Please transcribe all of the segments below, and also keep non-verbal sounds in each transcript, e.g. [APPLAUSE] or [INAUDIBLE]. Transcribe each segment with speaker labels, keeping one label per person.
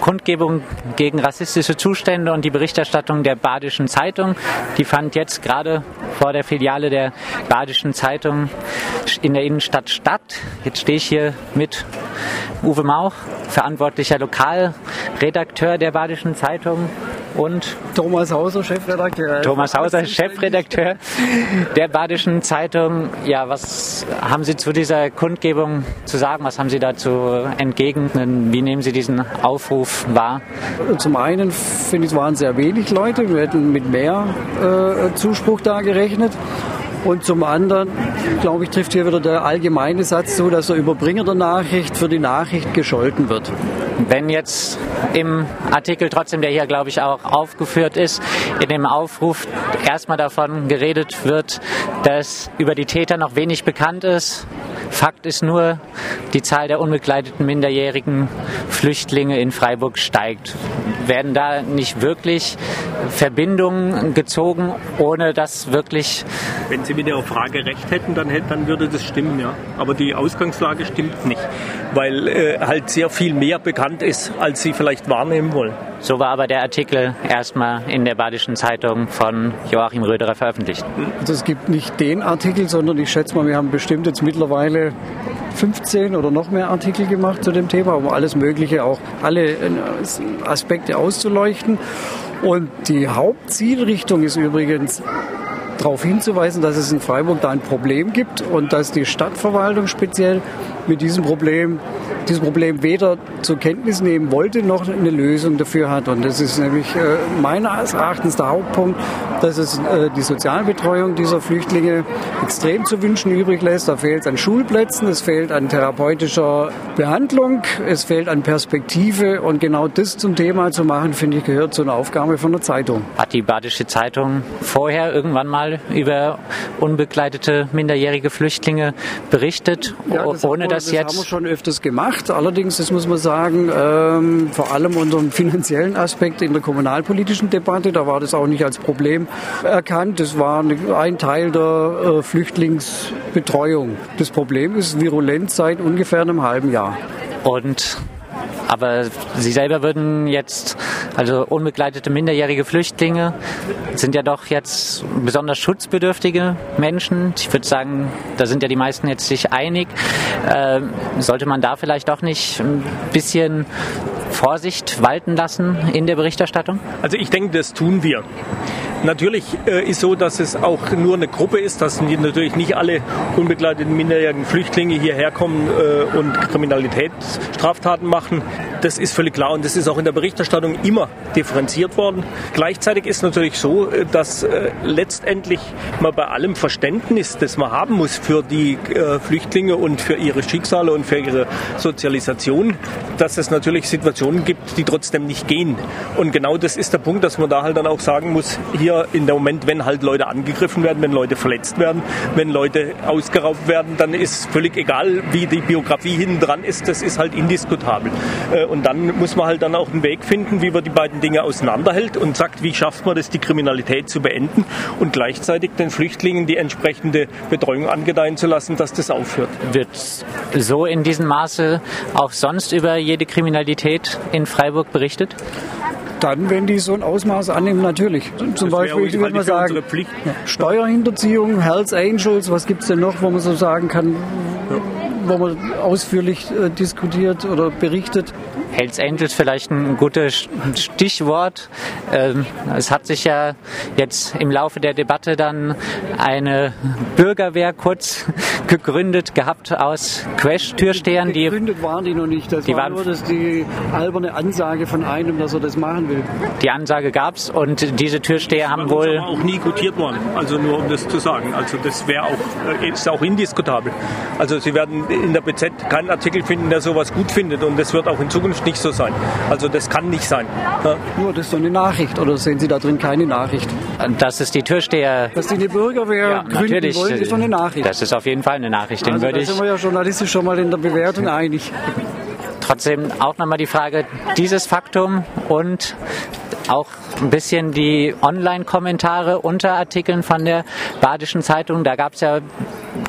Speaker 1: Kundgebung gegen rassistische Zustände und die Berichterstattung der Badischen Zeitung. Die fand jetzt gerade vor der Filiale der Badischen Zeitung in der Innenstadt statt. Jetzt stehe ich hier mit Uwe Mauch, verantwortlicher Lokalredakteur der Badischen Zeitung und
Speaker 2: Thomas Hauser, Chefredakteur.
Speaker 1: Thomas Hauser, Chefredakteur der Badischen Zeitung. Ja, was haben Sie zu dieser Kundgebung zu sagen? Was haben Sie dazu entgegen? Wie nehmen Sie diesen Aufruf wahr?
Speaker 2: Zum einen finde ich, es waren sehr wenig Leute. Wir hätten mit mehr äh, Zuspruch da gerechnet. Und zum anderen, glaube ich, trifft hier wieder der allgemeine Satz zu, dass der Überbringer der Nachricht für die Nachricht gescholten wird.
Speaker 1: Wenn jetzt im Artikel trotzdem, der hier, glaube ich, auch aufgeführt ist, in dem Aufruf erstmal davon geredet wird, dass über die Täter noch wenig bekannt ist, Fakt ist nur, die Zahl der unbegleiteten minderjährigen Flüchtlinge in Freiburg steigt. Werden da nicht wirklich Verbindungen gezogen, ohne dass wirklich.
Speaker 3: Wenn Sie mit der Frage recht hätten, dann, dann würde das stimmen, ja. Aber die Ausgangslage stimmt nicht, weil äh, halt sehr viel mehr bekannt ist, als Sie vielleicht wahrnehmen wollen.
Speaker 1: So war aber der Artikel erstmal in der Badischen Zeitung von Joachim Röderer veröffentlicht.
Speaker 2: Also es gibt nicht den Artikel, sondern ich schätze mal, wir haben bestimmt jetzt mittlerweile 15 oder noch mehr Artikel gemacht zu dem Thema, um alles Mögliche, auch alle äh, Aspekte auszuleuchten. Und die Hauptzielrichtung ist übrigens darauf hinzuweisen, dass es in Freiburg da ein Problem gibt und dass die Stadtverwaltung speziell mit diesem Problem dieses Problem weder zur Kenntnis nehmen wollte, noch eine Lösung dafür hat. Und das ist nämlich äh, meines Erachtens der Hauptpunkt, dass es äh, die Sozialbetreuung dieser Flüchtlinge extrem zu wünschen übrig lässt. Da fehlt es an Schulplätzen, es fehlt an therapeutischer Behandlung, es fehlt an Perspektive. Und genau das zum Thema zu machen, finde ich, gehört zu einer Aufgabe von der Zeitung.
Speaker 1: Hat die Badische Zeitung vorher irgendwann mal über unbegleitete minderjährige Flüchtlinge berichtet, ja, das ohne dass
Speaker 2: das
Speaker 1: jetzt...
Speaker 2: Das haben wir schon öfters gemacht. Allerdings, das muss man sagen, ähm, vor allem unter dem finanziellen Aspekt in der kommunalpolitischen Debatte, da war das auch nicht als Problem erkannt. Das war ein Teil der äh, Flüchtlingsbetreuung. Das Problem ist virulent seit ungefähr einem halben Jahr.
Speaker 1: Und aber Sie selber würden jetzt, also unbegleitete minderjährige Flüchtlinge sind ja doch jetzt besonders schutzbedürftige Menschen. Ich würde sagen, da sind ja die meisten jetzt sich einig. Äh, sollte man da vielleicht doch nicht ein bisschen Vorsicht walten lassen in der Berichterstattung?
Speaker 3: Also ich denke, das tun wir. Natürlich äh, ist so, dass es auch nur eine Gruppe ist, dass natürlich nicht alle unbegleiteten minderjährigen Flüchtlinge hierher kommen äh, und Kriminalitätsstraftaten machen. Das ist völlig klar und das ist auch in der Berichterstattung immer differenziert worden. Gleichzeitig ist natürlich so, äh, dass äh, letztendlich man bei allem Verständnis, das man haben muss für die äh, Flüchtlinge und für ihre Schicksale und für ihre Sozialisation, dass es natürlich Situationen gibt, die trotzdem nicht gehen. Und genau das ist der Punkt, dass man da halt dann auch sagen muss, hier hier in dem Moment, wenn halt Leute angegriffen werden, wenn Leute verletzt werden, wenn Leute ausgeraubt werden, dann ist völlig egal, wie die Biografie hinten dran ist, das ist halt indiskutabel. Und dann muss man halt dann auch einen Weg finden, wie man die beiden Dinge auseinanderhält und sagt, wie schafft man das, die Kriminalität zu beenden und gleichzeitig den Flüchtlingen die entsprechende Betreuung angedeihen zu lassen, dass das aufhört.
Speaker 1: Wird so in diesem Maße auch sonst über jede Kriminalität in Freiburg berichtet?
Speaker 2: Dann, wenn die so ein Ausmaß annehmen, natürlich. Zum
Speaker 3: das
Speaker 2: Beispiel, ich würde mal sagen, ja, Steuerhinterziehung, Hells Angels, was gibt es denn noch, wo man so sagen kann, ja. wo man ausführlich äh, diskutiert oder berichtet?
Speaker 1: Hells Angels vielleicht ein gutes Stichwort. Ähm, es hat sich ja jetzt im Laufe der Debatte dann eine Bürgerwehr kurz [LAUGHS] gegründet gehabt aus Crash-Türstehern.
Speaker 2: Die gegründet waren die noch nicht. Das die war nur das die alberne Ansage von einem, dass er das machen will.
Speaker 1: Die Ansage gab es und diese Türsteher haben wohl
Speaker 3: auch nie gutiert worden. Also nur um das zu sagen. Also das wäre auch äh, ist auch indiskutabel. Also Sie werden in der BZ keinen Artikel finden, der sowas gut findet und das wird auch in Zukunft nicht so sein. Also das kann nicht sein.
Speaker 2: Ja. Nur das ist so eine Nachricht oder sehen Sie da drin keine Nachricht?
Speaker 1: Das ist die Türsteher.
Speaker 2: Dass die eine Bürgerwehr ja, gründen wollen, ist so eine Nachricht.
Speaker 1: Das ist auf jeden Fall eine Nachricht. Den
Speaker 2: also
Speaker 1: würde
Speaker 2: da sind wir ja journalistisch schon mal in der Bewertung einig.
Speaker 1: Trotzdem auch nochmal die Frage, dieses Faktum und auch ein bisschen die Online-Kommentare unter Artikeln von der Badischen Zeitung. Da gab es ja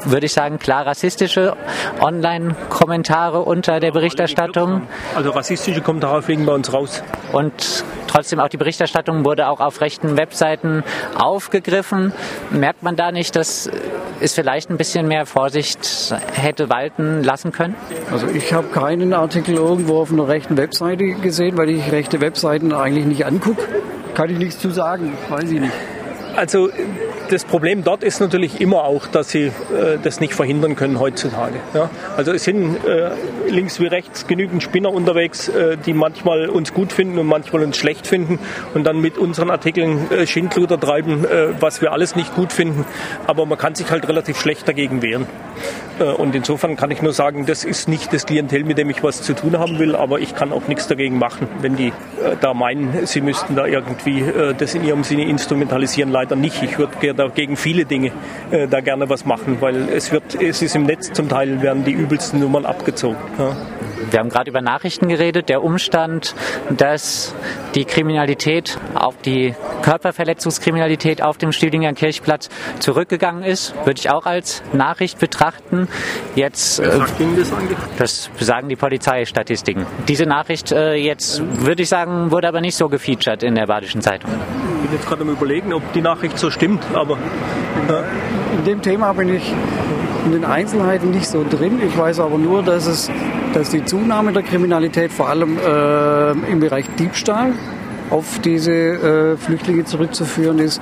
Speaker 1: würde ich sagen, klar rassistische Online-Kommentare unter der Berichterstattung.
Speaker 3: Also rassistische Kommentare fliegen bei uns raus.
Speaker 1: Und trotzdem auch die Berichterstattung wurde auch auf rechten Webseiten aufgegriffen. Merkt man da nicht, dass es vielleicht ein bisschen mehr Vorsicht hätte walten lassen können?
Speaker 2: Also ich habe keinen Artikel irgendwo auf einer rechten Webseite gesehen, weil ich rechte Webseiten eigentlich nicht angucke. Kann ich nichts zu sagen, weiß ich nicht.
Speaker 3: Also das Problem dort ist natürlich immer auch, dass sie äh, das nicht verhindern können heutzutage. Ja? Also es sind äh, links wie rechts genügend Spinner unterwegs, äh, die manchmal uns gut finden und manchmal uns schlecht finden und dann mit unseren Artikeln äh, Schindluder treiben, äh, was wir alles nicht gut finden. Aber man kann sich halt relativ schlecht dagegen wehren. Äh, und insofern kann ich nur sagen, das ist nicht das Klientel, mit dem ich was zu tun haben will, aber ich kann auch nichts dagegen machen, wenn die da meinen, sie müssten da irgendwie das in ihrem Sinne instrumentalisieren. Leider nicht. Ich würde dagegen viele Dinge da gerne was machen, weil es wird, es ist im Netz zum Teil werden die übelsten Nummern abgezogen. Ja.
Speaker 1: Wir haben gerade über Nachrichten geredet. Der Umstand, dass die Kriminalität auf die Körperverletzungskriminalität auf dem Stühlinger Kirchplatz zurückgegangen ist, würde ich auch als Nachricht betrachten. Jetzt,
Speaker 3: eigentlich?
Speaker 1: Das sagen die Polizeistatistiken. Diese Nachricht äh, jetzt, würde ich sagen, wurde aber nicht so gefeatured in der Badischen Zeitung.
Speaker 3: Bin jetzt gerade am überlegen, ob die Nachricht so stimmt, aber...
Speaker 2: Ja. In dem Thema bin ich in den Einzelheiten nicht so drin. Ich weiß aber nur, dass, es, dass die Zunahme der Kriminalität vor allem äh, im Bereich Diebstahl auf diese äh, Flüchtlinge zurückzuführen ist.